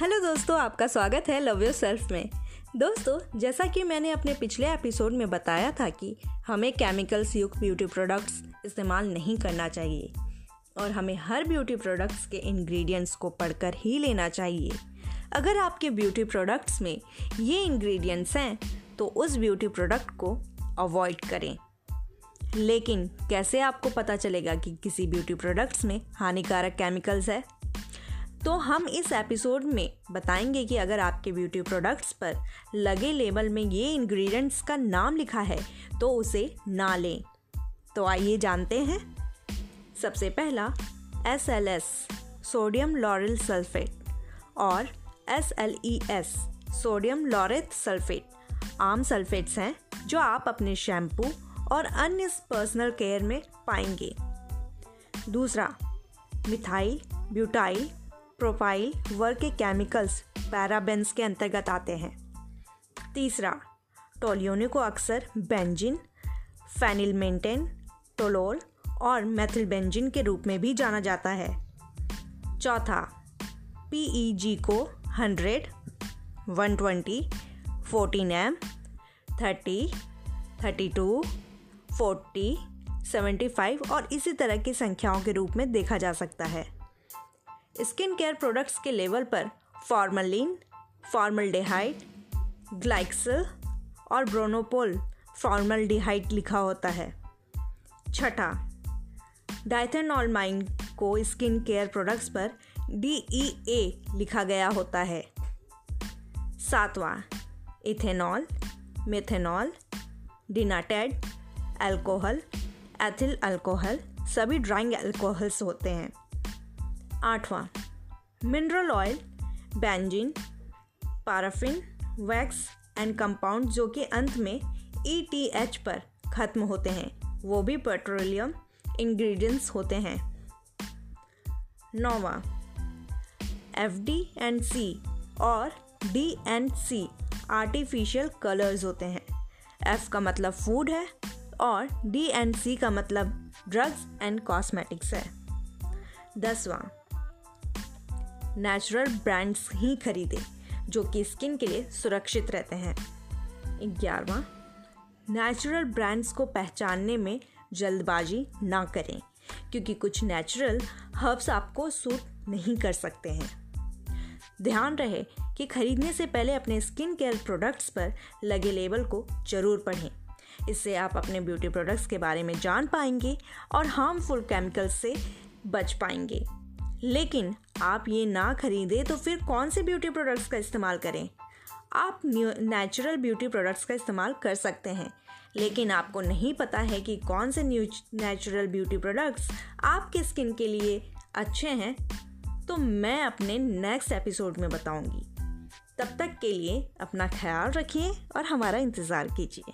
Hello दोस्तों, आपका स्वागत है लव योर सेल्फ में। दोस्तों, जैसा कि मैंने अपने पिछले एपिसोड में बताया था कि हमें केमिकल्स युक्त ब्यूटी प्रोडक्ट्स इस्तेमाल नहीं करना चाहिए और हमें हर ब्यूटी प्रोडक्ट्स के इंग्रेडिएंट्स को पढ़कर ही लेना चाहिए। अगर आपके ब्यूटी प्रोडक्ट्स में ये इंग्रेडिएंट्स हैं तो उस ब्यूटी प्रोडक्ट को अवॉइड करें। लेकिन कैसे आपको पता चलेगा कि किसी ब्यूटी प्रोडक्ट्स में हानिकारक केमिकल्स है? तो हम इस एपिसोड में बताएँगे कि अगर आपके ब्यूटी प्रोडक्ट्स पर लगे लेबल में ये इंग्रेडिएंट्स का नाम लिखा है तो उसे ना लें। तो आइए जानते हैं। सबसे पहला S L S sodium lauryl sulphate और S L E S sodium laureth sulphate आम सल्फेट्स हैं, जो आप अपने शैम्पू और अन्य पर्सनल केयर में पाएँगे। दूसरा मिथाइल ब्यूटाइल प्रोपाइल वर्ग के केमिकल्स पैराबेंस के अंतर्गत आते हैं। तीसरा टोलियोने को अक्सर बेंजिन फेनिलमेंटेन टोलोल और मेथिलबेंजिन के रूप में भी जाना जाता है। चौथा पीईजी को 100, 120, 14 M thirty thirty two forty seventy five और इसी तरह की संख्याओं के रूप में देखा जा सकता है। स्किन केयर प्रोडक्ट्स के लेवल पर फॉर्मलिन, फॉर्मलडेहाइड, ग्लाइक्सल और ब्रोनोपोल फॉर्मलडिहाइड लिखा होता है। छठा डाइथेनॉल माइन को स्किन केयर प्रोडक्ट्स पर डी ई ए लिखा गया होता है। सातवां, ethanol, methanol, denatured, alcohol, ethyl alcohol, सभी ड्राइंग अल्कोहल्स होते हैं। आठवां mineral oil benzene paraffin wax and compound जो कि अंत में ई टी एच पर ख़त्म होते हैं, वो भी पेट्रोलियम इंग्रेडिएंट्स होते हैं। नौवा एफ़ डी एंड सी और D and C artificial colours होते हैं। एफ़ का मतलब फ़ूड है और डी एंड सी का मतलब ड्रग्स एंड कॉस्मेटिक्स है। दसवां नेचुरल ब्रांड्स ही खरीदें, जो कि स्किन के लिए सुरक्षित रहते हैं। ग्यारहवा नेचुरल ब्रांड्स को पहचानने में जल्दबाजी ना करें, क्योंकि कुछ नेचुरल हर्ब्स आपको सूट नहीं कर सकते हैं। ध्यान रहे कि खरीदने से पहले अपने स्किन केयर प्रोडक्ट्स पर लगे लेबल को ज़रूर पढ़ें। इससे आप अपने ब्यूटी प्रोडक्ट्स के बारे में जान पाएँगे और हार्मफुल केमिकल्स से बच पाएँगे। लेकिन आप ये ना खरीदें तो फिर कौन से ब्यूटी प्रोडक्ट्स का इस्तेमाल करें? आप नेचुरल ब्यूटी प्रोडक्ट्स का इस्तेमाल कर सकते हैं, लेकिन आपको नहीं पता है कि कौन से नेचुरल ब्यूटी प्रोडक्ट्स आपके स्किन के लिए अच्छे हैं तो मैं अपने नेक्स्ट एपिसोड में बताऊँगी। तब तक के लिए अपना ख्याल रखिए और हमारा इंतज़ार कीजिए।